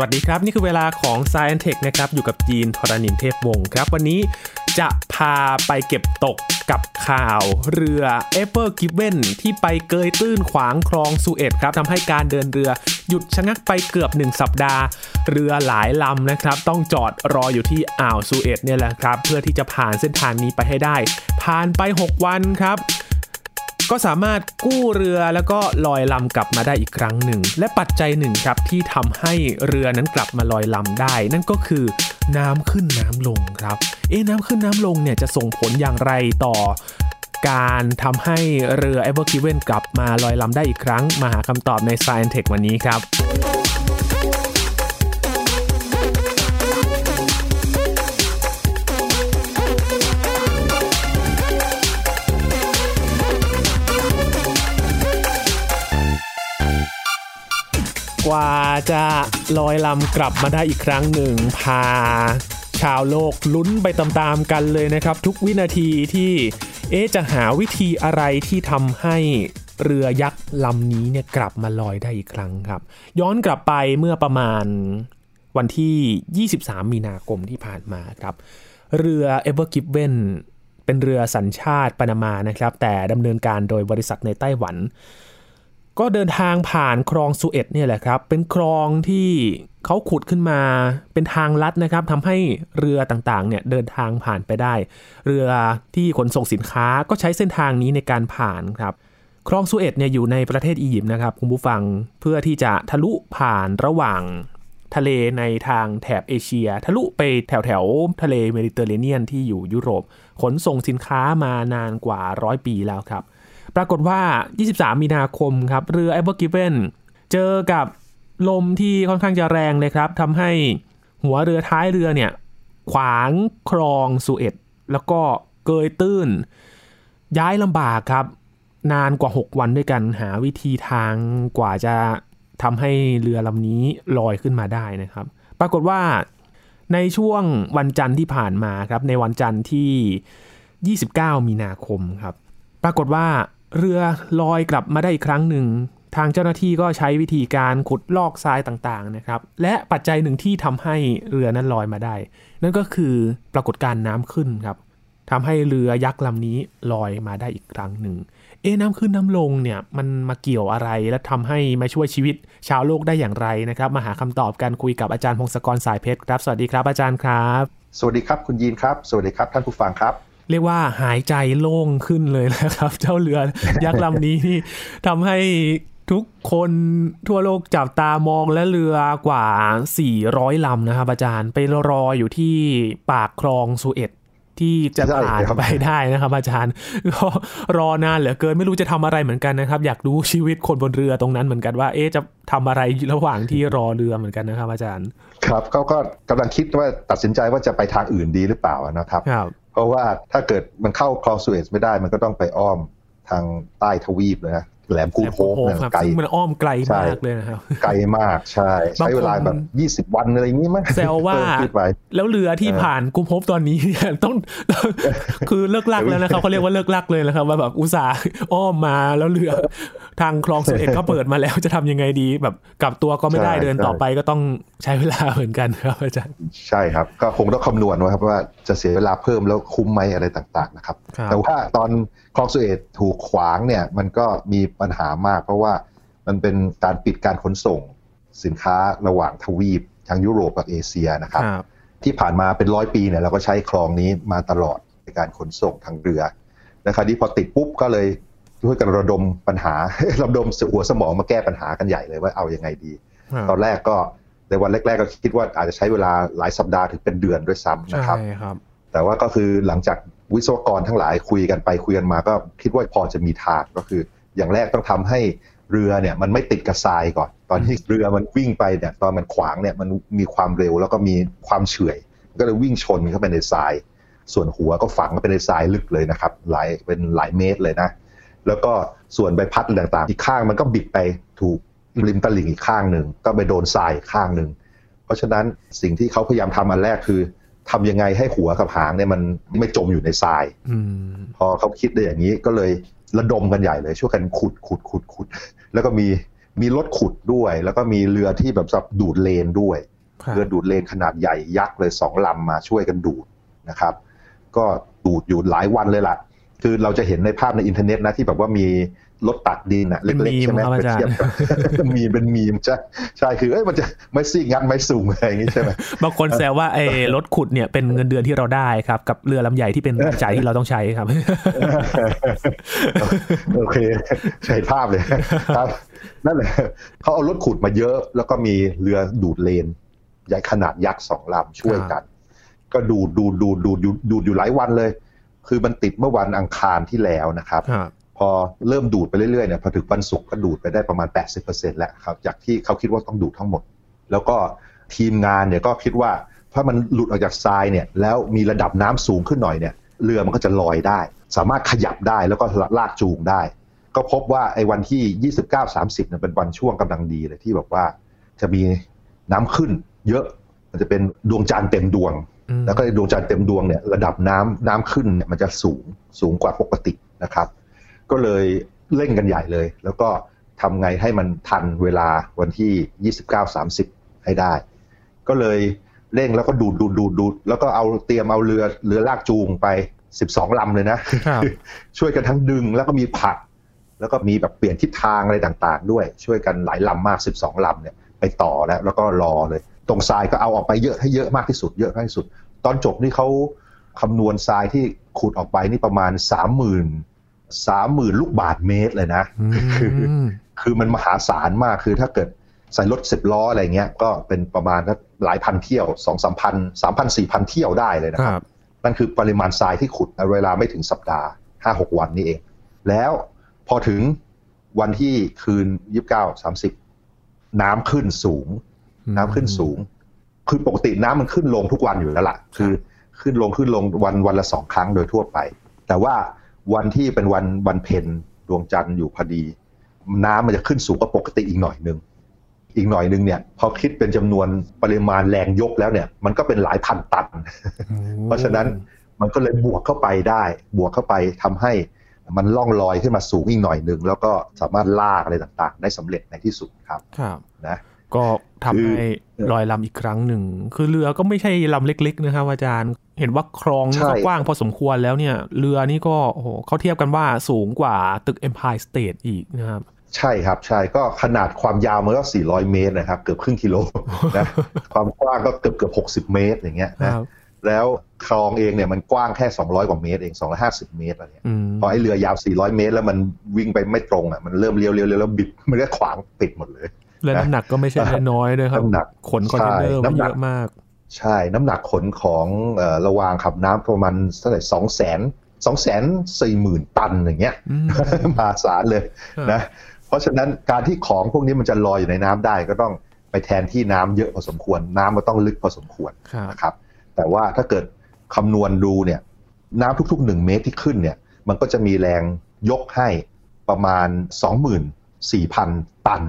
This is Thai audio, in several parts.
วัสดีครับ นี่คือเวลาของ Science Tech นะครับอยู่กับจีนทรณินเทพวงศ์ครับ วันนี้จะพาไปเก็บตกกับข่าวเรือ Ever Given ที่ไปเกยตื้นขวางคลองสุเอตครับทำให้การเดินเรือหยุดชะงักไปเกือบ 1 สัปดาห์ เรือหลายลำนะครับ ต้องจอดรออยู่ที่อ่าวสุเอตเนี่ยแหละครับ เพื่อที่จะผ่านเส้นทางนี้ไปให้ได้ ผ่านไป 6 วันครับ ก็สามารถกู้เรือแล้วก็ลอยลำกลับมาได้อีกครั้งหนึ่ง และปัจจัยหนึ่งครับที่ทำให้เรือนั้นกลับมาลอยลำได้ นั่นก็คือน้ำขึ้นน้ำลงครับ เอ๊น้ำขึ้นน้ำลงเนี่ยจะส่งผลอย่างไรต่อการทำให้เรือ Ever Given กลับมาลอยลำได้อีกครั้ง มาหาคำตอบใน Science Tech วันนี้ครับ จะลอยลำกลับมาได้อีกครั้งหนึ่งพาชาวโลกลุ้นไปตามๆกันเลยนะครับ ทุกวินาทีที่เอ๊จะหาวิธีอะไรที่ทำให้เรือยักษ์ลำนี้เนี่ยกลับมาลอยได้อีกครั้งครับ ย้อนกลับไปเมื่อประมาณวันที่ 23 มีนาคมที่ผ่านมาครับ เรือ Ever Given เป็นเรือสัญชาติปานามานะครับ แต่ดำเนินการโดยบริษัทในไต้หวัน ก็เดินทางผ่านคลองสุเอตเนี่ยแหละครับ เป็นคลองที่เขาขุดขึ้นมาเป็นทางลัดนะครับทำให้เรือต่างๆเนี่ยเดินทางผ่านไปได้ เรือที่ขนส่งสินค้าก็ใช้เส้นทางนี้ในการผ่านครับคลองสุเอตเนี่ยอยู่ในประเทศอียิปต์นะครับคุณผู้ฟังเพื่อที่จะทะลุผ่านระหว่างทะเลในทางแถบเอเชีย ทะลุไปแถวแถวๆทะเลเมดิเตอร์เรเนียนที่อยู่ยุโรป ขนส่งสินค้ามานานกว่าร้อยปีแล้วครับ ปรากฏว่า 23 มีนาคมครับเรือ Ever Given เจอกับลมที่ค่อนข้างจะแรงเลยครับทำให้หัวเรือท้ายเรือเนี่ย ขวางคลองสุเอตแล้วก็เกยตื้น ย้ายลำบากครับ นานกว่า 6 วันด้วยกันหาวิธีทางกว่าจะทำให้เรือลำนี้ลอยขึ้นมาได้นะครับ ปรากฏว่าในช่วงวันจันทร์ที่ผ่านมาครับ ในวันจันทร์ที่ 29 มีนาคมครับ ปรากฏว่า เรือลอยกลับมาได้อีกครั้งหนึ่ง ทางเจ้าหน้าที่ก็ใช้วิธีการขุดลอกทรายต่างๆนะครับ และปัจจัยหนึ่งที่ทำให้เรือนั้นลอยมาได้ นั่นก็คือปรากฏการณ์น้ำขึ้นครับทำให้เรือยักษ์ลำนี้ลอยมาได้อีกครั้งหนึ่ง เอ๊น้ำขึ้นน้ำลงเนี่ยมันมาเกี่ยวอะไรและทำให้มาช่วยชีวิตชาวโลกได้อย่างไรนะครับ มาหาคำตอบกันคุยกับอาจารย์พงศกรสายเพชรครับ สวัสดีครับอาจารย์ครับ สวัสดีครับคุณยีนครับ สวัสดีครับท่านผู้ฟังครับ เรียกว่าหายใจโล่งขึ้นเลยนะครับ เจ้าเรือยักษ์ลำนี้นี่ทำให้ทุกคนทั่วโลกจับตามองและเรือกว่า 400 ลำนะครับ อาจารย์ไปรออยู่ที่ปากคลองสุเอตที่จะใช่ผ่านครับไปได้นะครับ อาจารย์ก็รอนานเหลือเกินไม่รู้จะทำอะไรเหมือนกันนะครับ อยากดูชีวิตคนบนเรือตรงนั้นเหมือนกันว่าเอ๊ะจะทำอะไรระหว่างที่รอเรือเหมือนกันนะครับ อาจารย์ ครับเขาก็กำลังคิดว่าตัดสินใจว่าจะไปทางอื่นดีหรือเปล่านะครับครับ เพราะว่าถ้าเกิดมันเข้าคลองสุเอซไม่ได้มันก็ต้องไปอ้อมทางใต้ทวีปเลยนะแหลมกูดโฮปโอ้เนี่ยครับไกลซึ่งมันอ้อมไกลใช่มากเลยนะครับไกลมากใช่ ใช้เวลาแบบ20วันอะไรอย่างนี้มั้งแซวว่าเออคิดไปแล้วเรือที่เออผ่านกุมภพตอนนี้เนี่ยต้อง คือเลิกลักแล้วนะครับเขาเรียกว่าเลิกลักเลยนะครับ ว่าแบบอุตส่าห์อ้อมมาแล้วเรือทางคลองสุเอตก็เปิดมาแล้วจะทำยังไงดี แบบกลับตัวก็ไม่ได้เดินต่อไปก็ต้องใช้เวลาเหมือนกันครับอาจารย์ใช่ครับ ก็คงต้องคำนวณว่าครับว่า จะเสียเวลาเพิ่มแล้วคุ้มไหมอะไรต่างๆนะครับครับแต่ว่าตอนคลองสุเอตถูกขวางเนี่ยมันก็มีปัญหามาก เพราะว่ามันเป็นการปิดการขนส่งสินค้าระหว่างทวีปทางยุโรปกับเอเชียนะครับครับที่ผ่านมาเป็นร้อยปีเนี่ยเราก็ใช้คลองนี้มาตลอดในการขนส่งทางเรือนะครับที่พอติดปุ๊บก็เลยช่วยกันระดมปัญหาระดมหัวสมองมาแก้ปัญหากันใหญ่เลยว่าเอายังไงดี ตอนแรกก็ในวันแรก ๆ ก็คิดว่าอาจจะใช้เวลาหลายสัปดาห์ถึงเป็นเดือนด้วยซ้ำนะครับใช่ครับ แต่ว่าก็คือหลังจากวิศวกรทั้งหลายคุยกันไปคุยกันมาก็คิดว่าพอจะมีทางก็คือ อย่างแรกต้องทำให้เรือเนี่ยมันไม่ติดกับทรายก่อน ตอนที่เรือมันวิ่งไปเนี่ยตอนมันขวางเนี่ยมันมีความเร็วแล้วก็มีความเฉื่อย ก็เลยวิ่งชนเข้าไปในทราย ส่วนหัวก็ฝังเข้าไปในทรายลึกเลยนะครับหลายเป็นหลายเมตรเลยนะ แล้วก็ส่วนใบพัดต่างๆที่ข้างมันก็บิดไปถูกริมตลิ่งอีกข้างหนึ่งก็ไปโดนทรายข้างหนึ่งเพราะฉะนั้นสิ่งที่เขาพยายามทำอันแรกคือ ทำยังไงให้หัวกับหางเนี่ยมันไม่จมอยู่ในทรายอืมพอเขาคิดได้อย่างนี้ก็เลยระดมกันใหญ่เลยช่วยกันขุดขุดขุดขุด แล้วก็มีมีรถขุดด้วย แล้วก็มีเรือที่แบบสำหรับดูดเลนด้วยครับเรือดูดเลนขนาดใหญ่ยักษ์เลยสองลำมาช่วยกันดูดนะครับ ก็ดูดอยู่หลายวันเลยล่ะ คือเราจะเห็นในภาพในอินเทอร์เน็ตนะที่แบบว่ามี รถตักดินอะเล็กๆใช่ไหมเป็นมีมครับอาจารย์ไปเทียบกับมีเป็นมีมใช่ใช่คือเอ้ยมันจะไม้ซีกงัดไม้ซุงอะไรอย่างงี้ใช่ไหมบางคนแซวว่าไอ้รถขุดเนี่ยเป็นเงินเดือนที่เราได้ครับกับเรือลำใหญ่ที่เป็นรายจ่ายที่เราต้องใช้ครับ โอเค ใช้ภาพเลยครับ นั่นแหละเขาเอารถขุดมาเยอะ แล้วก็มีเรือดูดเลนใหญ่ขนาดยักษ์สองลำช่วยกัน ก็ดูดดูดดูดดูดดูดดูดอยู่หลายวันเลย คือมันติดเมื่อวันอังคารที่แล้วนะครับครับ พอเริ่มดูดไปเรื่อยๆเนี่ยพอถึงวันศุกร์ก็ดูดไปได้ประมาณ 80%แล้วครับจากที่เขาคิดว่าต้องดูดทั้งหมด แล้วก็ทีมงานเนี่ยก็คิดว่าถ้ามันหลุดออกจากทรายเนี่ยแล้วมีระดับน้ำสูงขึ้นหน่อยเนี่ยเรือมันก็จะลอยได้ สามารถขยับได้แล้วก็ลากจูงได้ ก็พบว่าไอ้วันที่ 29-30เนี่ยเป็นวันช่วงกำลังดีเลยที่แบบว่าจะมีน้ำขึ้น เยอะมันจะเป็นดวงจันทร์เต็มดวงอืมแล้วก็ในดวงจันทร์เต็มดวงเนี่ยระดับน้ำน้ำขึ้นเนี่ยมันจะสูงสูงกว่าปกตินะครับ ก็เลยเร่งกันใหญ่เลย แล้วก็ทำไงให้มันทันเวลาวันที่ 29-30 ให้ได้ ก็เลยเร่งแล้วก็ดูดดูดดูดดูดแล้วก็เอาเตรียมเอาเรือเรือลากจูงไป 12ลำเลยนะครับช่วยกันทั้งดึงแล้วก็มีผลัก แล้วก็มีแบบเปลี่ยนทิศทางอะไรต่างๆ ด้วยช่วยกันหลายลำมาก 12ลำเนี่ยไปต่อแล้วแล้วก็รอเลย ตรงทรายก็เอาออกไปเยอะให้เยอะมากที่สุดเยอะมากที่สุด ตอนจบนี่เขาคำนวณทรายที่ขุดออกไปนี่ประมาณ 30,000 30,000ลูกบาทเมตรเลยนะ คืออืมคือมันมหาศาลมากคือถ้าเกิดใส่รถสิบล้ออะไรเงี้ยก็เป็นประมาณหลายพันเที่ยวสองสามพันสามพันสี่พันเที่ยวได้เลยนะคครัรับบนั่นคือปริมาณทรายที่ขุดในเวลาไม่ถึงสัปดาห์ห้าหกวันนี้เอง แล้วพอถึงวันที่คืนยี่สิบเก้าสามสิบน้ำขึ้นสูง น้ำขึ้นสูง คือปกติน้ำมันขึ้นลงทุกวันอยู่แล้วล่ะ คือขึ้นลงขึ้นลงวันวันละสองครั้งโดยทั่วไป แต่ว่า วันที่เป็นวันวันเพ็ญดวงจันทร์อยู่พอดี น้ำมันจะขึ้นสูงกว่าปกติอีกหน่อยหนึ่งอีกหน่อยหนึ่งเนี่ยพอคิดเป็นจำนวนปริมาณแรงยกแล้วเนี่ย มันก็เป็นหลายพันตัน เพราะฉะนั้นมันก็เลยบวกเข้าไปได้ บวกเข้าไปทำให้มันล่องลอยขึ้นมาสูงอีกหน่อยหนึ่งแล้วก็สามารถลากอะไรต่างๆ ได้สำเร็จในที่สุดครับครับนะ ก็ทำคือให้ลอยลำอีกครั้งหนึ่ง คือเรือก็ไม่ใช่ลำเล็ก ๆ นะครับ อาจารย์ เห็นว่าคลองนี่ก็กว้างพอสมควรแล้วเนี่ย เรือนี่ก็โอ้โหเขาเทียบกันว่าสูงกว่าตึก Empire State อีกนะครับ ใช่ครับ ใช่ก็ขนาดความยาวมันก็ 400 เมตรนะครับ เกือบครึ่งกิโลนะความกว้างก็เกือบเกือบ60 เมตรอย่างเงี้ยคนะรับแล้วคลองเองเนี่ยมันกว้างแค่ 200 กว่าเมตรเอง 250 เมตรอะไรเงี้ยอืมพอไอ้เรือยาว 400 เมตร แล้วมันวิ่งไปไม่ตรงอะมันเริ่มเลี้ยวเลี้ยวเลี้ยวแล้วบิดมันก็ขวางติดหมดเลย และน้ำหนักก็ไม่ใช่น้อยๆด้วยครับ น้ำหนักขนคอนเทนเนอร์ใช่มาน้ำหนัเยกอะมาก ใช่น้ำหนักขนของเอ่อระวางขับน้ำประมาณเท่าไหร่สองแสนสองแสนสี่หมื่นตันอย่างเงี้ยอืมมหาศาลเลยนะเพราะฉะนั้นการที่ของพวกนี้มันจะลอยอยู่ในน้ำได้ก็ต้องไปแทนที่น้ำเยอะพอสมควร น้ำมันต้องลึกพอสมควรครับนะครับ แต่ว่าถ้าเกิดคำนวณดูเนี่ย น้ำทุกๆหนึ่งเมตรที่ขึ้นเนี่ย มันก็จะมีแรงยกให้ประมาณ 24,000 ตัน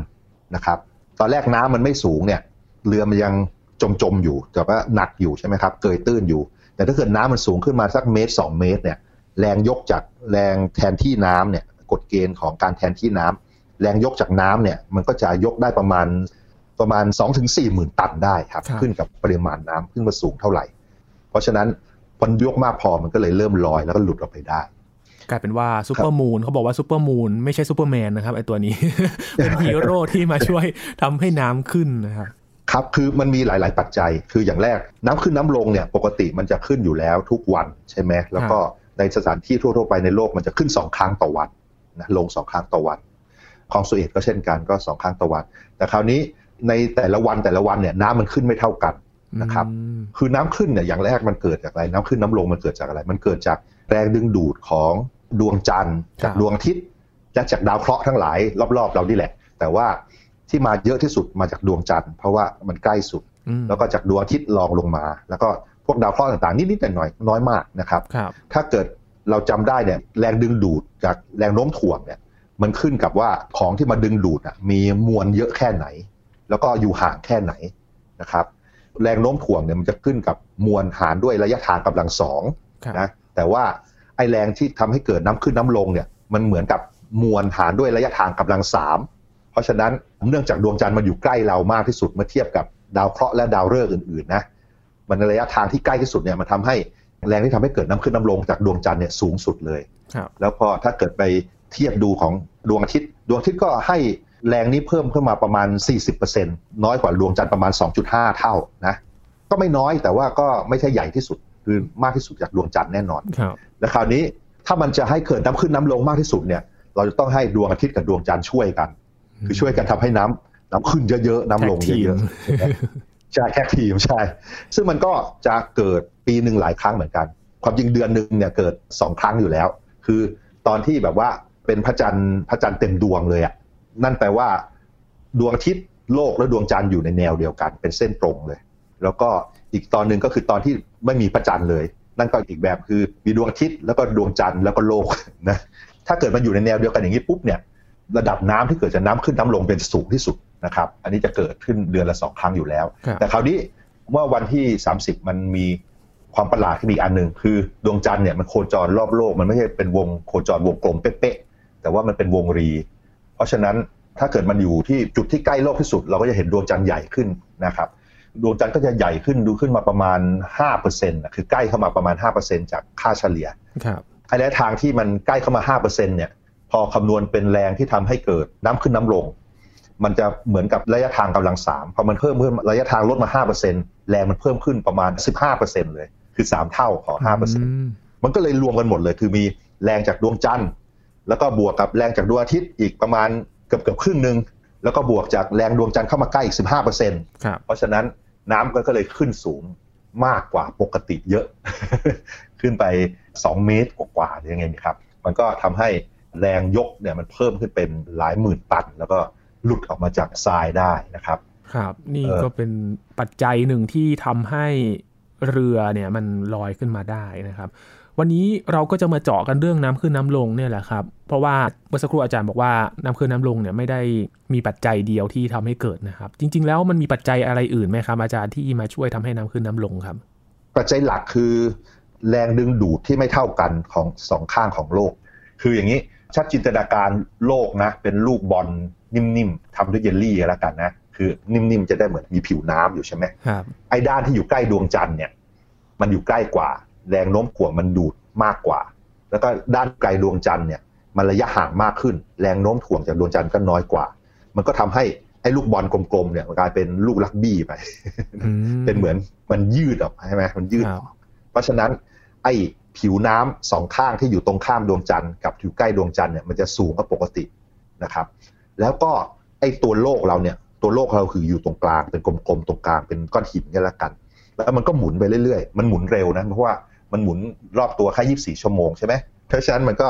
นะครับ ตอนแรกน้ำมันไม่สูงเนี่ย เรือมันยังจมจมๆอยู่ แต่ว่าหนักอยู่ใช่ไหมครับ เกยตื้นอยู่ แต่ถ้าเกิดน้ำมันสูงขึ้นมาสักเมตร 2 เมตรเนี่ย แรงยกจากแรงแทนที่น้ำเนี่ย กฎเกณฑ์ของการแทนที่น้ำแรงยกจากน้ำเนี่ย มันก็จะยกได้ประมาณประมาณ 2-4ถึงหมื่นตันได้ครับครับ ขึ้นกับปริมาณน้ำขึ้นมาสูงเท่าไหร่ เพราะฉะนั้นมันยกมากพอมันก็เลยเริ่มลอยแล้วก็หลุดออกไปได้ กลายเป็นว่าซูเปอร์มูนเขาบอกว่าซูเปอร์มูนไม่ใช่ซูเปอร์แมนนะครับไอตัวนี้ เป็นฮีโร่ที่มาช่วยทำให้น้ำขึ้นนะครับครับ คือมันมีหลาย ๆ ปัจจัย คืออย่างแรกน้ำขึ้นน้ำลงเนี่ย ปกติมันจะขึ้นอยู่แล้วทุกวันใช่ไหมแล้วก็ในสถานที่ทั่ว ๆ ไปในโลกมันจะขึ้นสองครั้งต่อวันนะลงสองครั้งต่อวันคลองสุเอซก็เช่นกันก็สองครั้งต่อวัน แต่คราวนี้ในแต่ละวันแต่ละวันเนี่ยน้ำมันขึ้นไม่เท่ากันนะครับอืมคือน้ำขึ้นเนี่ยอย่างแรกมันเกิดจากอะไร น้ำขึ้นน้ำลงมันเกิดจากอะไร มันเกิดจากแรงดึงดูดของ ดวงจันทร์จากดวงอาทิตย์และจากดาวเคราะห์ทั้งหลายรอบๆ เรานี่แหละ แต่ว่าที่มาเยอะที่สุดมาจากดวงจันทร์เพราะว่ามันใกล้สุดอืมแล้วก็จากดวงอาทิตย์รองลงมา แล้วก็พวกดาวเคราะห์ต่างๆนิดๆหน่อยๆน้อยมากนะครับครับถ้าเกิดเราจำได้เนี่ยแรงดึงดูดจากแรงโน้มถ่วงเนี่ยมันขึ้นกับว่าของที่มาดึงดูดอะมีมวลเยอะแค่ไหน แล้วก็อยู่ห่างแค่ไหนนะครับ แรงโน้มถ่วงเนี่ยมันจะขึ้นกับมวลหารด้วยระยะทางกำลังสองครับนะแต่ว่า ไอแรงที่ทำให้เกิดน้ำขึ้นน้ำลงเนี่ยมันเหมือนกับมวลหารด้วยระยะทางกำลังสามเพราะฉะนั้นเนื่องจากดวงจันทร์มันอยู่ใกล้เรามากที่สุดเมื่อเทียบกับดาวเคราะห์และดาวฤกษ์อื่นๆนะมันในระยะทางที่ใกล้ที่สุดเนี่ยมันทำให้แรงที่ทำให้เกิดน้ำขึ้นน้ำลงจากดวงจันทร์เนี่ยสูงสุดเลยครับแล้วพอถ้าเกิดไปเทียบดูของดวงอาทิตย์ ดวงอาทิตย์ก็ให้แรงนี้เพิ่มขึ้นมาประมาณ 40%น้อยกว่าดวงจันทร์ประมาณ 2.5 เท่านะก็ไม่น้อยแต่ว่าก็ไม่ใช่ใหญ่ที่สุด คือมากที่สุดจากดวงจันทร์แน่นอนครับและคราวนี้ถ้ามันจะให้เกิดน้ำขึ้นน้ำลงมากที่สุดเนี่ย เราจะต้องให้ดวงอาทิตย์กับดวงจันทร์ช่วยกัน คือช่วยกันทำให้น้ำน้ำขึ้นเยอะๆน้ำลงแท็กทีมเยอะๆใช่แค่ทีมใช่ ซึ่งมันก็จะเกิดปีหนึ่งหลายครั้งเหมือนกัน ความจริงเดือนหนึ่งเนี่ยเกิดสองครั้งอยู่แล้ว คือตอนที่แบบว่าเป็นพระจันทร์พระจันทร์เต็มดวงเลยอะนั่นแปลว่า ดวงอาทิตย์โลกและดวงจันทร์อยู่ในแนวเดียวกัน เป็นเส้นตรงเลย แล้วก็อีกตอนหนึ่งก็คือตอนที่ ไม่มีพระจันทร์เลย นั่นก็อีกแบบคือมีดวงอาทิตย์แล้วก็ดวงจันทร์แล้วก็โลกนะถ้าเกิดมันอยู่ในแนวเดียวกันอย่างนี้ปุ๊บเนี่ยระดับน้ำที่เกิดจะน้ำขึ้นน้ำลงเป็นสูงที่สุดนะครับ อันนี้จะเกิดขึ้นเดือนละสองครั้งอยู่แล้วครับแต่คราวนี้เมื่อวันที่ 30 มันมีความประหลาดที่มีอีกอันหนึ่งคือดวงจันทร์เนี่ยมันโคจรรอบโลก มันไม่ใช่เป็นวงโคจรวงกลมเป๊ะๆแต่ว่ามันเป็นวงรี เพราะฉะนั้นถ้าเกิดมันอยู่ที่จุดที่ใกล้โลกที่สุด เราก็จะเห็นดวงจันทร์ใหญ่ขึ้นนะครับ ดวงจันทร์ก็จะใหญ่ขึ้นดูขึ้นมาประมาณ5%นะคือใกล้เข้ามาประมาณ 5%จากค่าเฉลี่ยครับไอ้ระยะทางที่มันใกล้เข้ามา5%เนี่ยพอคำนวณเป็นแรงที่ทำให้เกิดน้ำขึ้นน้ำลง มันจะเหมือนกับระยะทางกำลังสามพอมันเพิ่มขึ้นระยะทางลดมา 5%แรงมันเพิ่มขึ้นประมาณ 15%เลย คือ 3 เท่าของ5%มันก็เลยรวมกันหมดเลย คือมีแรงจากดวงจันทร์ แล้วก็บวกกับแรงจากดวงอาทิตย์อีกประมาณเกือบเกือบครึ่งหนึ่งแล้วก็บวกจากแรงดวงจันทร์เข้ามาใกล้อีก 15%ครับเพราะฉะนั้น น้ำก็ก็เลยขึ้นสูงมากกว่าปกติเยอะ ขึ้นไป 2 เมตรกว่าๆหรือยังไงนี่ครับ มันก็ทำให้แรงยกเนี่ยมันเพิ่มขึ้นเป็นหลายหมื่นตัน แล้วก็หลุดออกมาจากทรายได้นะครับ ครับ นี่เออก็เป็นปัจจัยหนึ่งที่ทำให้เรือเนี่ยมันลอยขึ้นมาได้นะครับ วันนี้เราก็จะมาเจาะกันเรื่องน้ำขึ้นน้ำลงเนี่ยแหละครับ เพราะว่าเมื่อสักครู่อาจารย์บอกว่าน้ำขึ้นน้ำลงเนี่ยไม่ได้มีปัจจัยเดียวที่ทำให้เกิดนะครับ จริง ๆ แล้วมันมีปัจจัยอะไรอื่นไหมครับ อาจารย์ที่มาช่วยทำให้น้ำขึ้นน้ำลงครับ ปัจจัยหลักคือแรงดึงดูดที่ไม่เท่ากันของสองข้างของโลก คืออย่างนี้ชัดจินตนาการโลกนะ เป็นลูกบอลนิ่มๆทำด้วยเยลลี่ก็แล้วกันนะคือนิ่มๆจะได้เหมือนมีผิวน้ำอยู่ใช่ไหมครับไอ้ด้านที่อยู่ใกล้ดวงจันทร์เนี่ย มันอยู่ใกล้กว่า แรงโน้มถ่วงมันดูดมากกว่า แล้วก็ด้านไกลดวงจันทร์เนี่ยมันระยะห่างมากขึ้น แรงโน้มถ่วงจากดวงจันทร์ก็น้อยกว่า มันก็ทำให้ไอ้ลูกบอลกลมๆเนี่ยมันกลายเป็นลูกลักบี้ไปอืมเป็นเหมือนมันยืดออกใช่ไหมมันยืดคอรับอกเพราะฉะนั้น ไอ้ผิวน้ำสองข้างที่อยู่ตรงข้ามดวงจันทร์กับอยู่ใกล้ดวงจันทร์เนี่ยมันจะสูงกว่าปกตินะครับ แล้วก็ไอ้ตัวโลกเราเนี่ย ตัวโลกเราคืออยู่ตรงกลางเป็นกลมๆตรงกลางเป็นก้อนหินเนี่ยละกัน แล้วมันก็หมุนไปเรื่อยๆ มันหมุนเร็วนะเพราะว่า มันหมุนรอบตัวแค่24 ชั่วโมงใช่ไหมเพราะฉะนั้นมันก็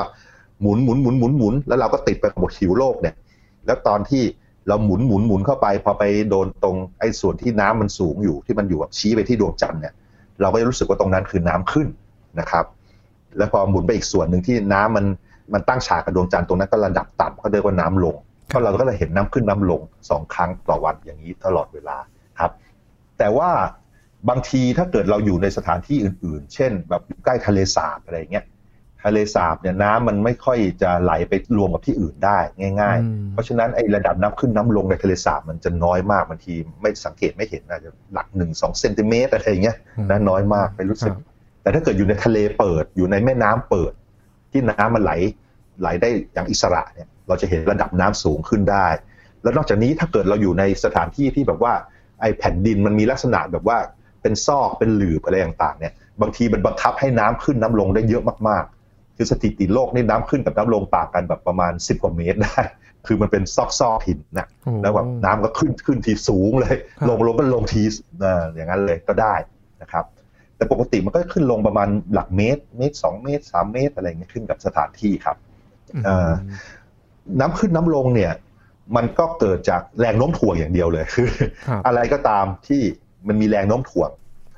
หมุนหมุนหมุนหมุนหมุนแล้วเราก็ติดไปกับบผิวโลกเนี่ย แล้วตอนที่เราหมุนหมุนหมุนเข้าไป พอไปโดนตรงไอ้ส่วนที่น้ำมันสูงอยู่ที่มันอยู่แบบชี้ไปที่ดวงจันทร์เนี่ย เราก็จะรู้สึกว่าตรงนั้นคือน้ำขึ้นนะครับ แล้วพอหมุนไปอีกส่วนหนึ่งที่น้ำมันมันตั้งฉากกับดวงจันทร์ตรงนั้นก็ระดับต่ำก็เรียกว่าน้ำลงก็เราก็จะเห็นน้ำขึ้นน้ำลงสองครั้งต่อวันอย่างนี้ตลอดเวลาครับ แต่ว่า บางทีถ้าเกิดเราอยู่ในสถานที่อื่น ๆ เช่น แบบอยู่ใกล้ทะเลสาบอะไรอย่างเงี้ยทะเลสาบเนี่ยน้ำมันไม่ค่อยจะไหลไปรวมกับที่อื่นได้ง่ายอืมๆเพราะฉะนั้นไอ้ระดับน้ำขึ้นน้ำลงในทะเลสาบมันจะน้อยมากบางทีไม่สังเกตไม่เห็นอาจจะหลักหนึ่งสองเซนติเมตรอะไรอย่างเงี้ยนะน้อยมากไม่รู้สึกครับแต่ถ้าเกิดอยู่ในทะเลเปิดอยู่ในแม่น้ำเปิด ที่น้ำมันไหลไหลได้อย่างอิสระเนี่ยเราจะเห็นระดับน้ำสูงขึ้นได้ แล้วนอกจากนี้ถ้าเกิดเราอยู่ในสถานที่ที่แบบว่าไอ้แผ่นดินมันมีลักษณะแบบว่า เป็นซอกเป็นหลืบอะไรต่างๆเนี่ยบางทีมันบังคับให้น้ำขึ้นน้ำลงได้เยอะมากๆ คือสถิติโลกนี่น้ำขึ้นกับน้ำลงต่างกันแบบประมาณ 10กว่าเมตรได้ คือมันเป็นซอกซอกๆหินนะโอ้แล้วแบบน้ำก็ขึ้นขึ้นทีสูงเลยครับลงลงก็ลงทีอ่าอย่างนั้นเลยก็ได้นะครับ แต่ปกติมันก็ขึ้นลงประมาณหลักเมตร เมตรสองเมตรสามเมตรอะไรเงี้ยขึ้นกับสถานที่ครับเอ่อน้ำขึ้นน้ำลงเนี่ย มันก็เกิดจากแรงโน้มถ่วงอย่างเดียวเลยคือครับอะไรก็ตามที่ มันมีแรงโน้มถ่วง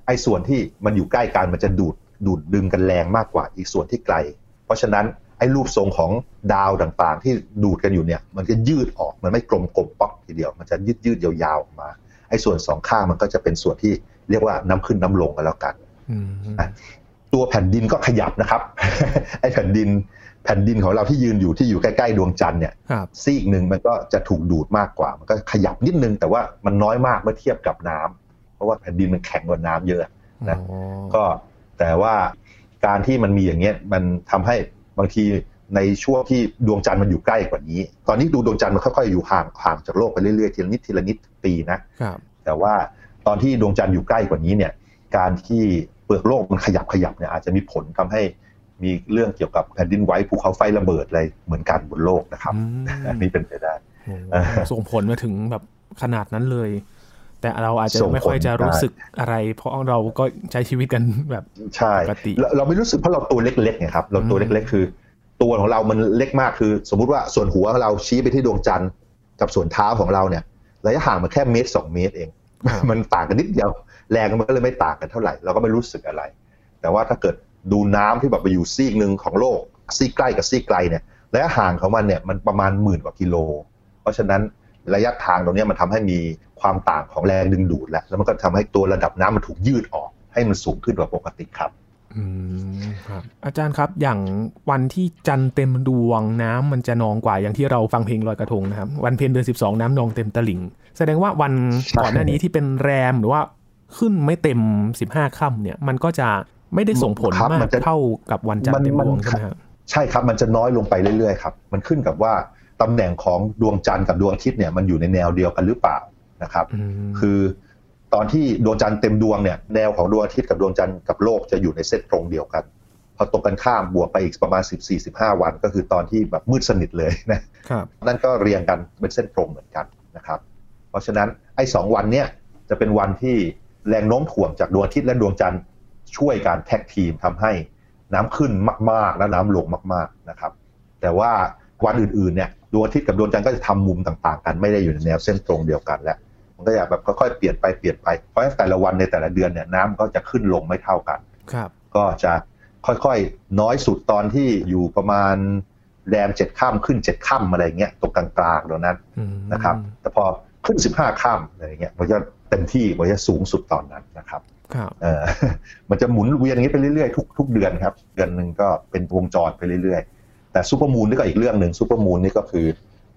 ไอ้ส่วนที่มันอยู่ใกล้กันมันจะดูดดูดดึงกันแรงมากกว่าอีกส่วนที่ไกล เพราะฉะนั้นไอ้รูปทรงของดาวต่างๆ ที่ดูดกันอยู่เนี่ยมันจะยืดออกมันไม่กลมกลมป๊อกทีเดียว มันจะยืดยืดๆยาวๆออกมาไอ้ส่วนสองข้างมันก็จะเป็นส่วนที่เรียกว่าน้ำขึ้นน้ำลงกันแล้วกันอืมตัวแผ่นดินก็ขยับนะครับ ไอ้แผ่นดินแผ่นดินของเราที่ยืนอยู่ที่อยู่ใกล้ๆดวงจันทร์เนี่ยครับซีกหนึ่งมันก็จะถูกดูดมากกว่า มันก็ขยับนิดนึงแต่ว่ามันน้อยมากเมื่อเทียบกับน้ำเพ ราะว่าแผ่นดินมันแข็งกว่าน้ำเยอะนะอ๋อก็แต่ว่าการที่มันมีอย่างเงี้ยมันทำให้บางทีในช่วงที่ดวงจันทร์มันอยู่ใกล้กว่านี้ ตอนนี้ดูดวงจันทร์มันค่อยๆอยู่ห่างห่างจากโลกไปเรื่อยๆทีละนิดทีละนิดปีนะครับแต่ว่าตอนที่ดวงจันทร์อยู่ใกล้กว่านี้เนี่ยการที่เปลือกโลกมันขยับขยับเนี่ยอาจจะมีผลทำให้มีเรื่องเกี่ยวกับแผ่นดินไหวภูเขาไฟระเบิดอะไรเหมือนกันบนโลกนะครับอืมอันนี้เป็นไปได้โอ้เออส่งผลมาถึงแบบขนาดนั้นเลย แต่เราอาจจะส่งผลไม่ค่อยจะรู้ได้สึกอะไร เพราะเราก็ใช้ชีวิตกันแบบใช่ปกติเราเราไม่รู้สึกเพราะเราตัวเล็กๆไงครับเราตัวเล็กๆ คือ ตัวของเรามันเล็กมากคือ สมมุติว่าส่วนหัวของเราชี้ไปที่ดวงจันทร์กับส่วนเท้าของเราเนี่ยระยะห่างมันแค่เมตรสองเมตรเองครับมันต่างกันนิดเดียว แรงมันก็เลยไม่ต่างกันเท่าไหร่เราก็ไม่รู้สึกอะไร แต่ว่าถ้าเกิดดูน้ำที่แบบไปอยู่ซีกหนึ่งของโลกซีกใกล้กับซีกไกลเนี่ยระยะห่างของมันเนี่ยมันประมาณหมื่นกว่ากิโล เพราะฉะนั้น ระยะทางตรงเนี้ยมันทำให้มีความต่างของแรงดึงดูดแล้วแล้วมันก็ทำให้ตัวระดับน้ำมันถูกยืดออก ให้มันสูงขึ้นกว่าปกติครับอืมครับอาจารย์ครับอย่างวันที่จันทร์เต็มดวงน้ำมันจะนองกว่าอย่างที่เราฟังเพลงลอยกระทงนะครับ วันเพ็ญเดือนสิบสองน้ำนองเต็มตลิ่ง แสดงว่าวันใช่ก่อนหน้านี้ที่เป็นแรมหรือว่าขึ้นไม่เต็มสิบห้าค่ำเนี่ย มันก็จะไม่ได้ส่งผลครับมากมันจะเท่ากับวันจันทร์เต็มดวงมันใช่ไหมครับใช่ครับมันจะน้อยลงไปเรื่อยๆครับ มันขึ้นกับว่า ตำแหน่งของดวงจันทร์กับดวงอาทิตย์เนี่ยมันอยู่ในแนวเดียวกันหรือเปล่านะครับอืมคือตอนที่ดวงจันทร์เต็มดวงเนี่ยแนวของดวงอาทิตย์กับดวงจันทร์กับโลกจะอยู่ในเส้นตรงเดียวกันพอตกกันข้ามบวกไปอีกประมาณ 14-15 วัน ก็คือตอนที่แบบมืดสนิทเลยนะครับนั่นก็เรียงกันเป็นเส้นตรงเหมือนกันนะครับ เพราะฉะนั้นไอ้สองวันเนี้ยจะเป็นวันที่แรงโน้มถ่วงจากดวงอาทิตย์และดวงจันทร์ช่วยการแท็กทีมทำให้น้ำขึ้นมาก ๆ และน้ำลงมาก ๆนะครับ แต่ว่าวันอื่นๆเนี่ย ดวงอาทิตย์กับดวงจันทร์ก็จะทำมุมต่างๆ กันไม่ได้อยู่ในแนวเส้นตรงเดียวกันแล้วมันก็จะแบบค่อยๆเปลี่ยนไปเปลี่ยนไปเพราะฉะนั้นแต่ละวันในแต่ละเดือนเนี่ยน้ำก็จะขึ้นลงไม่เท่ากันครับ ก็จะค่อยๆน้อยสุดตอนที่อยู่ประมาณแรมเจ็ดข้ามขึ้นเจ็ดข้ามอะไรเงี้ยตรงกลางๆตรงนั้นอืมนะครับ แต่พอขึ้นสิบห้าค่ำอะไรเงี้ยมันจะเต็มที่มันจะสูงสุดตอนนั้นนะครับครับเออมันจะหมุนเวียนอย่างนี้ไปเรื่อยๆทุกทุกเดือนครับ เดือนหนึ่งก็เป็นวงจรไปเรื่อยๆ แต่ซูเปอร์มูนนี่ก็อีกเรื่องหนึ่งซูเปอร์มูนนี่ก็คือ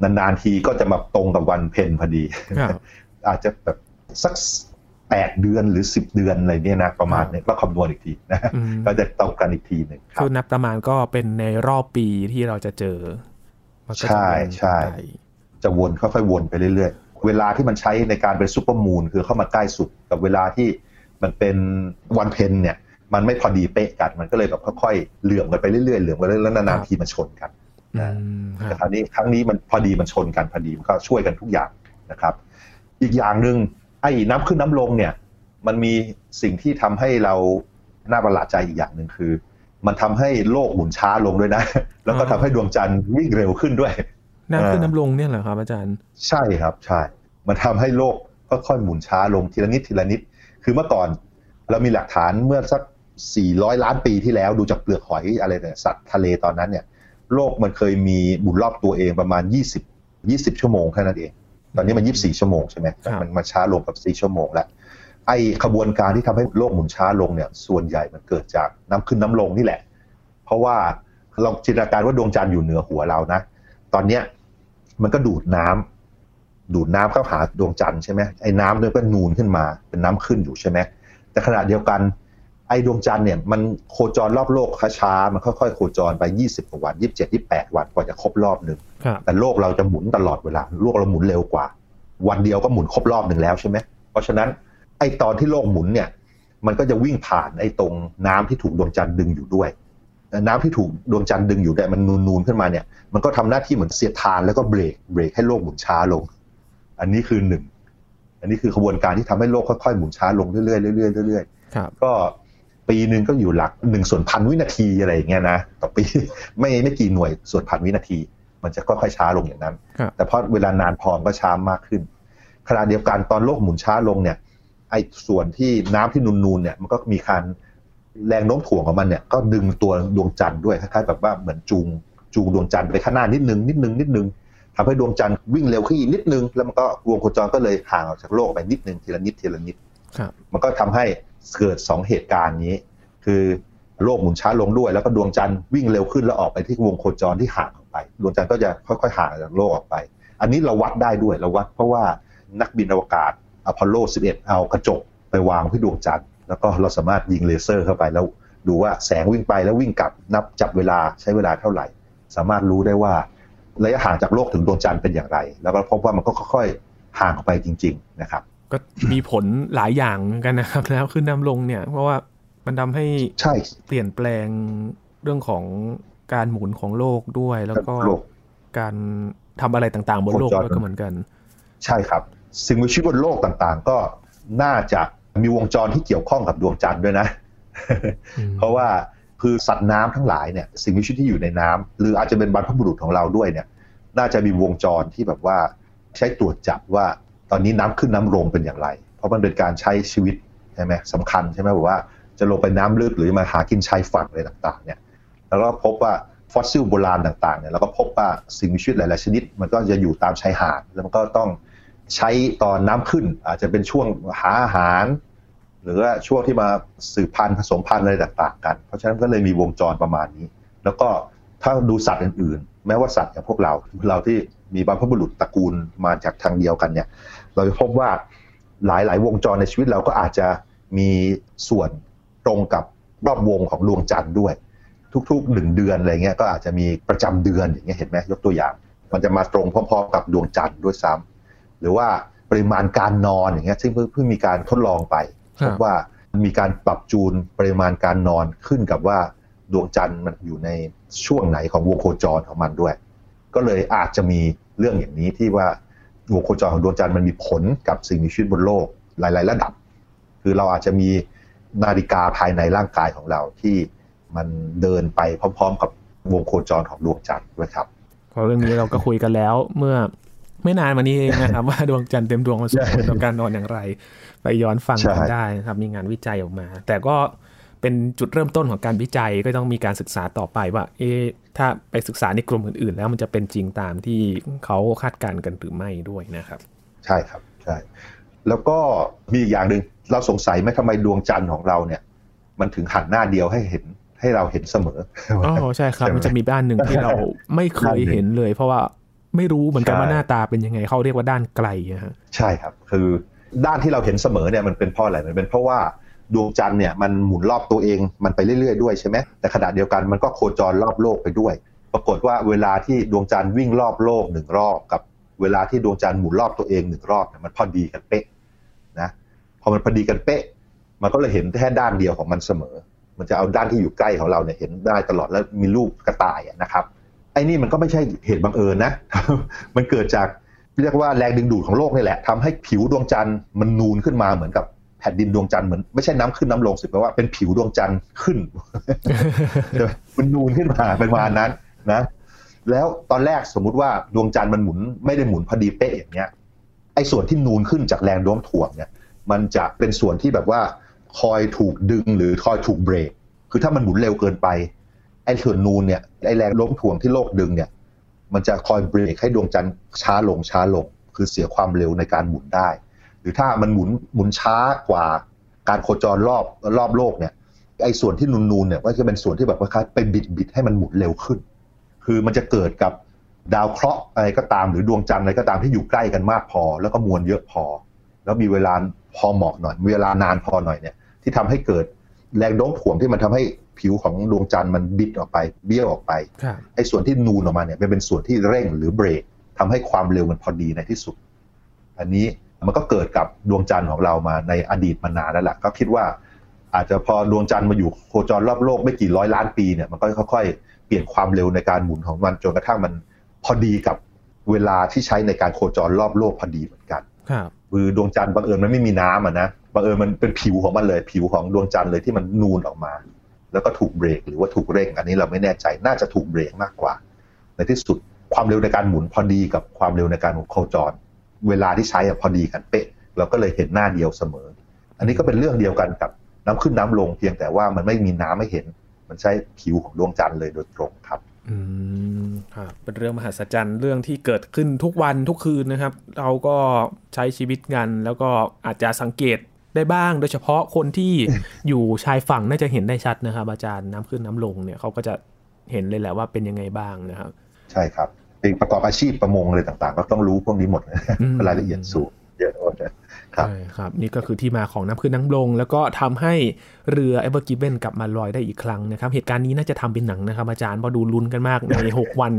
นานๆทีก็จะมาตรงกับวันเพ็ญพอดีครับอาจจะแบบสักแปดเดือนหรือสิบเดือนอะไรเนี่ยนะประมาณนี้ก็คำนวณอีกทีนะอืมก็จะตรงกันอีกทีหนึ่งครับ คือนับประมาณก็เป็นในรอบปีที่เราจะเจอมันก็จะใช่เป็นใช่ไปจะวนค่อยๆวนไปเรื่อยๆ เวลาที่มันใช้ในการเป็นซูเปอร์มูนคือเข้ามาใกล้สุดกับเวลาที่มันเป็นวันเพ็ญเนี่ย มันไม่พอดีเป๊ะกัน มันก็เลยแบบค่อยๆเหลื่อมกันไปเรื่อยๆเหลื่อมกันเรื่อยๆแล้วนานๆทีมันชนกันอืมครับ แต่ครั้งนี้ครั้งนี้มันพอดีมันชนกันพอดีมันก็ช่วยกันทุกอย่างนะครับ อีกอย่างหนึ่งไอ้น้ำขึ้นน้ำลงเนี่ย มันมีสิ่งที่ทำให้เราน่าประหลาดใจอีกอย่างหนึ่งคือ มันทำให้โลกหมุนช้าลงด้วยนะ แล้วก็ทำให้ดวงจันทร์วิ่งเร็วขึ้นด้วยน้ำขึ้นเออน้ำลงเนี่ยเหรอครับอาจารย์ ใช่ครับใช่ มันทำให้โลกค่อยๆหมุนช้าลงทีละนิดทีละนิด คือเมื่อก่อนเรามีหลักฐานเมื่อสัก 400 ล้านปีที่แล้วดูจากเปลือกหอยอะไรเนี่ยสัตว์ทะเลตอนนั้นเนี่ยโลกมันเคยมีหมุนรอบตัวเองประมาณ 20 20 ชั่วโมงแค่นั้นเอง ตอนนี้มัน 24 ชั่วโมงใช่ไหมครับมันมาช้าลงกับ4ชั่วโมงแล้วไอ้ขบวนการที่ทำให้โลกหมุนช้าลงเนี่ยส่วนใหญ่มันเกิดจากน้ำขึ้นน้ำลงนี่แหละ เพราะว่าเราจินตนาการว่าดวงจันทร์อยู่เหนือหัวเรานะ ตอนเนี้ยมันก็ดูดน้ำดูดน้ำเข้าหาดวงจันทร์ใช่ไหมไอ้น้ำเนี่ยก็นูนขึ้นมาเป็นน้ำขึ้นอยู่ใช่ไหมแต่ขณะเดียวกัน ไอ้ดวงจันทร์เนี่ยมันโคจรรอบโลกช้าๆมันค่อยๆโคจรไป 20กว่าวัน27 28 วันกว่าจะครบรอบหนึ่งครับแต่โลกเราจะหมุนตลอดเวลาโลกเราหมุนเร็วกว่า วันเดียวก็หมุนครบรอบหนึ่งแล้วใช่ไหมเพราะฉะนั้นไอ้ตอนที่โลกหมุนเนี่ย มันก็จะวิ่งผ่านไอ้ตรงน้ำที่ถูกดวงจันทร์ดึงอยู่ด้วย น้ำที่ถูกดวงจันทร์ดึงอยู่เนี่ยมันนูนๆขึ้นมาเนี่ย มันก็ทำหน้าที่เหมือนเสียดทานแล้วก็เบรกเบรกให้โลกหมุนช้าลง อันนี้คือหนึ่งอันนี้คือขบวนการที่ทำให้โลกค่อยๆหมุนช้าลงเรื่อยๆเรื่อยๆเรื่อยๆครับก็ ปีหนึ่งก็อยู่หลักหนึ่งส่วนพันวินาทีอะไรอย่างเงี้ยนะต่อปีไม่ไม่กี่หน่วยส่วนพันวินาที มันจะค่อยๆช้าลงอย่างนั้นครับแต่พอเวลานานพอมนก็ช้ามากขึ้นขณะเดียวกันตอนโลกหมุนช้าลงเนี่ยไอ้ส่วนที่น้ำที่นูนๆเนี่ยมันก็มีการแรงโน้มถ่วงของมันเนี่ยก็ดึงตัวดวงจันทร์ด้วยคล้ายๆแบบว่าเหมือนจูงจูงดวงจันทร์ไปข้างหน้านิดนึงนิดนึงนิดนึงทำให้ดวงจันทร์วิ่งเร็วขึ้นอีกนิดนึง แล้วมันก็วงโคจรก็เลยห่างออกจากโลกไปนิดนึงทีละนิดทีละนิดครับมันก็ทำให้ เกิดสองเหตุการณ์นี้ คือโลกหมุนช้าลงด้วย แล้วก็ดวงจันทร์วิ่งเร็วขึ้นแล้วออกไปที่วงโคจรที่ห่างออกไป ดวงจันทร์ก็จะค่อยๆห่างจากโลกออกไป อันนี้เราวัดได้ด้วยเราวัดเพราะว่านักบินอวกาศอพอลโล 11 เอากระจกไปวางที่ดวงจันทร์แล้วก็เราสามารถยิงเลเซอร์เข้าไปแล้วดูว่าแสงวิ่งไปแล้ววิ่งกลับนับจับเวลาใช้เวลาเท่าไหร่ สามารถรู้ได้ว่าระยะห่างจากโลกถึงดวงจันทร์เป็นอย่างไร แล้วก็พบว่ามันก็ค่อยๆห่างออกไปจริง ๆ นะครับ ก็มีผลหลายอย่างกันนะครับ แล้วขึ้นน้ำลงเนี่ย เพราะว่ามันทำให้ใช่เปลี่ยนแปลงเรื่องของการหมุนของโลกด้วย แล้วก็โลกการทำอะไรต่างๆ บนโลกโคจรด้วยก็เหมือนกัน ใช่ครับ สิ่งมีชีวิตบนโลกต่างๆ ก็น่าจะมีวงจรที่เกี่ยวข้องกับดวงจันทร์ด้วยนะอืมเพราะว่าคือสัตว์น้ำทั้งหลายเนี่ยสิ่งมีชีวิตที่อยู่ในน้ำหรืออาจจะเป็นบรรพบุรุษของเราด้วยเนี่ย น่าจะมีวงจรที่แบบว่าใช้ตรวจจับว่า ตอนนี้น้ำขึ้นน้ำลงเป็นอย่างไร เพราะมันเป็นการใช้ชีวิตใช่ไหมสำคัญใช่ไหมบอกว่าจะลงไปน้ำลึกหรือมาหากินชายฝั่งอะไรต่างๆเนี่ยแล้วก็พบว่าฟอสซิลโบราณต่างๆเนี่ยเราก็พบว่าสิ่งมีชีวิตหลาย ๆ ชนิด มันก็จะอยู่ตามชายหาดแล้วมันก็ต้องใช้ตอนน้ำขึ้น อาจจะเป็นช่วงหาอาหาร หรือว่าช่วงที่มาสืบพันธุ์ผสมพันธุ์อะไรต่างๆ กัน เพราะฉะนั้นก็เลยมีวงจรประมาณนี้ แล้วก็ถ้าดูสัตว์อื่น ๆ แม้ว่าสัตว์อย่างพวกเราเราที่ มีบรรพบุรุษตระกูลมาจากทางเดียวกันเนี่ย เราจะพบว่าหลายๆวงจรในชีวิตเราก็อาจจะมีส่วนตรงกับรอบวงของดวงจันทร์ด้วย ทุกๆหนึ่งเดือนอะไรเงี้ยก็อาจจะมีประจำเดือนอย่างเงี้ยเห็นไหมยกตัวอย่าง มันจะมาตรงพร้อมๆ กับดวงจันทร์ด้วยซ้ำหรือว่าปริมาณการนอนอย่างเงี้ยซึ่งเพิ่งเพิ่งมีการทดลองไปครัพบบว่ามีการปรับจูนปริมาณการนอนขึ้นกับว่าดวงจันทร์มันอยู่ในช่วงไหนของวงโคจรของมันด้วย ก็เลยอาจจะมี เรื่องอย่างนี้ที่ว่าวงโคจรของดวงจันทร์มันมีผลกับสิ่งมีชีวิตบนโลกหลาย ๆ ระดับ คือเราอาจจะมีนาฬิกาภายในร่างกายของเราที่มันเดินไปพร้อม ๆ กับวงโคจรของดวงจันทร์ด้วยครับเพราะเรื่องนี้เราก็คุยกันแล้วเมื่อไม่นานมานี้เองนะครับว่าดวงจันทร์เต็มดวงมันส่งผลต่อการนอนอย่างไร ไปย้อนฟังกันใช่ได้นะครับมีงานวิจัยออกมา แต่ก็ เป็นจุดเริ่มต้นของการวิจัยก็ต้องมีการศึกษาต่อไปว่า เอะถ้าไปศึกษาในกลุ่มอื่น ๆ แล้วมันจะเป็นจริงตามที่เขาคาดการณ์กันหรือไม่ด้วยนะครับ ใช่ครับใช่แล้วก็มีอีกอย่างหนึ่งเราสงสัยไหมทำไมดวงจันทร์ของเราเนี่ย มันถึงหันหน้าเดียวให้เห็นให้เราเห็นเสมออ๋อใช่ครับใช่ไหมมันจะมีด้านหนึ่งที่เราไม่เคยเห็นเลย เพราะว่าไม่รู้เหมือนกันใช่ว่าหน้าตาเป็นยังไงเขาเรียกว่าด้านไกลอะฮะใช่ครับ คือด้านที่เราเห็นเสมอเนี่ยมันเป็นเพราะอะไรมันเป็นเพราะว่า ดวงจันทร์เนี่ยมันหมุนรอบตัวเองมันไปเรื่อยๆด้วยใช่ไหมแต่ขณะเดียวกันมันก็โคจรรอบโลกไปด้วย ปรากฏว่าเวลาที่ดวงจันทร์วิ่งรอบโลกหนึ่งรอบกับเวลาที่ดวงจันทร์หมุนรอบตัวเองหนึ่งรอบเนี่ยมันพอดีกันเป๊ะนะพอมันพอดีกันเป๊ะ มันก็เลยเห็นแค่ด้านเดียวของมันเสมอ มันจะเอาด้านที่อยู่ใกล้ของเราเนี่ยเห็นได้ตลอดแล้วมีรูปกระต่ายนะครับไอ้นี่มันก็ไม่ใช่เหตุบังเอิญนะ มันเกิดจากเรียกว่าแรงดึงดูดของโลกนี่แหละทำให้ผิวดวงจันทร์มันนูนขึ้นมาเหมือนกับ ผ่นดินดวงจันทร์เหมือนไม่ใช่น้ำขึ้นน้ำลงสิแปลว่าเป็นผิวดวงจันทร์ขึ้นใช่ไหมมันนูนขึ้นมาเป็นประมาณนั้นนะ แล้วตอนแรกสมมุติว่าดวงจันทร์มันหมุนไม่ได้หมุนพอดีเป๊ะอย่างเงี้ยไอ้ส่วนที่นูนขึ้นจากแรงโน้มถ่วงเนี่ย มันจะเป็นส่วนที่แบบว่าคอยถูกดึงหรือคอยถูกเบรก คือถ้ามันหมุนเร็วเกินไปไอ้ส่วนนูนเนี่ยไอ้แรงโน้มถ่วงที่โลกดึงเนี่ย มันจะคอยเบรกให้ดวงจันทร์ช้าลงช้าลง คือเสียความเร็วในการหมุนได้ หรือถ้ามันหมุนหมุนช้ากว่าการโคจรรอบรอบโลกเนี่ยไอ้ส่วนที่นูนๆเนี่ยก็จะเป็นส่วนที่แบบว่าคล้ายๆไปบิดบิดให้มันหมุนเร็วขึ้น คือมันจะเกิดกับดาวเคราะห์อะไรก็ตามหรือดวงจันทร์อะไรก็ตามที่อยู่ใกล้กันมากพอ แล้วก็มวลเยอะพอ แล้วมีเวลาพอเหมาะหน่อยมีเวลานานพอหน่อยเนี่ยที่ทำให้เกิดแรงโน้มถ่วงที่มันทำให้ผิวของดวงจันทร์มันบิดออกไปเบี้ยวออกไปครับไอ้ส่วนที่นูนออกมาเนี่ยมันเป็นส่วนที่เร่งหรือเบรกทำให้ความเร็วมันพอดีในที่สุด อันนี้ มันก็เกิดกับดวงจันทร์ของเรามาในอดีตมานานแล้วแหละก็คิดว่าอาจจะพอดวงจันทร์มาอยู่โคจรรอบโลกไม่กี่ร้อยล้านปีเนี่ยมันก็ค่อยๆ เปลี่ยนความเร็วในการหมุนของมันจนกระทั่งมันพอดีกับเวลาที่ใช้ในการโคจรรอบโลกพอดีเหมือนกันครับคือดวงจันทร์บังเอิญมันไม่มีน้ำอะนะบังเอิญมันเป็นผิวของมันเลยผิวของดวงจันทร์เลยที่มันนูนออกมา แล้วก็ถูกเบรกหรือว่าถูกเร่ง อันนี้เราไม่แน่ใจน่าจะถูกเบรกมากกว่า ในที่สุดความเร็วในการหมุนพอดีกับความเร็วในการโคจร เวลาที่ใช้อะพอดีกันเป๊ะ เราก็เลยเห็นหน้าเดียวเสมอ อันนี้ก็เป็นเรื่องเดียวกันกับน้ำขึ้นน้ำลงเพียงแต่ว่ามันไม่มีน้ำให้เห็น มันใช้ผิวของดวงจันทร์เลยโดยตรงครับ อืมครับเป็นเรื่องมหัศจรรย์เรื่องที่เกิดขึ้นทุกวันทุกคืนนะครับ เราก็ใช้ชีวิตกันแล้วก็อาจจะสังเกตได้บ้าง โดยเฉพาะคนที่อยู่ชายฝั่งน่าจะเห็นได้ชัดนะครับ อาจารย์น้ำขึ้นน้ำลงเนี่ยเขาก็จะเห็นเลยแหละว่าเป็นยังไงบ้างนะครับ ใช่ครับเป็นประกอบอาชีพประมงอะไรต่างๆ ก็ต้องรู้พวกนี้หมดรายละเอียดสูงเยอะหมดครับใช่ครับ นี่ก็คือที่มาของน้ำขึ้นน้ำลง แล้วก็ทำให้เรือ Ever Given กลับมาลอยได้อีกครั้งนะครับ เหตุการณ์นี้น่าจะทำเป็นหนังนะครับ อาจารย์เพราะดูลุ้นกันมากใน 6 วัน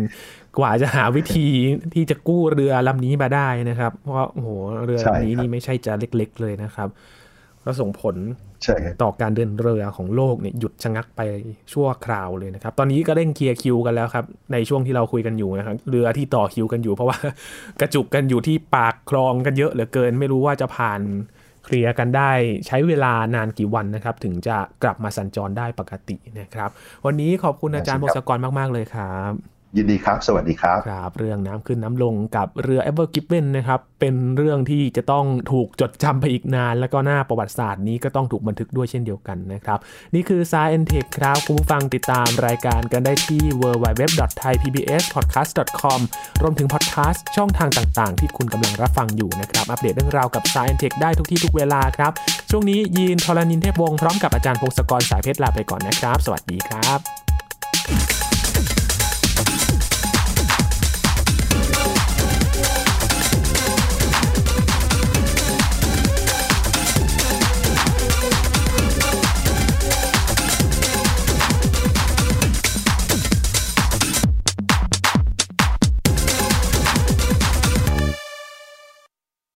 กว่าจะหาวิธีที่จะกู้เรือลำนี้มาได้นะครับ เพราะว่าโอ้โหเรือลำนี้นี่ไม่ใช่จะเล็ก ๆ เลยนะครับ ก็ส่งผลใช่ครับต่อการเดินเรือของโลกเนี่ยหยุดชะงักไปชั่วคราวเลยนะครับ ตอนนี้ก็เร่งเคลียร์คิวกันแล้วครับ ในช่วงที่เราคุยกันอยู่นะครับเรือที่ต่อคิวกันอยู่ เพราะว่ากระจุกกันอยู่ที่ปากคลองกันเยอะเหลือเกิน ไม่รู้ว่าจะผ่านเคลียร์กันได้ใช้เวลานานกี่วันนะครับ ถึงจะกลับมาสัญจรได้ปกตินะครับ วันนี้ขอบคุณอาจารย์พงศกรมาก ๆ เลยครับ ยินดีครับ สวัสดีครับ ครับ เรื่องน้ำขึ้นน้ำลงกับเรือ Ever Given นนะครับ เป็นเรื่องที่จะต้องถูกจดจำไปอีกนาน แล้วก็หน้าประวัติศาสตร์นี้ก็ต้องถูกบันทึกด้วยเช่นเดียวกันนะครับ นี่คือ Science Tech ครับ คุณผู้ฟังติดตามรายการกันได้ที่ www.thaipbspodcast.com รวมถึงพอดแคสต์ช่องทางต่างๆ ที่คุณกำลังรับฟังอยู่นะครับ อัปเดตเรื่องราวกับ Science Tech ได้ทุกที่ทุกเวลาครับ ช่วงนี้ยีนทรณินเทพวงศ์พร้อมกับอาจารย์พงศกรสายเพชรลาไปก่อนนะครับ สวัสดีครับ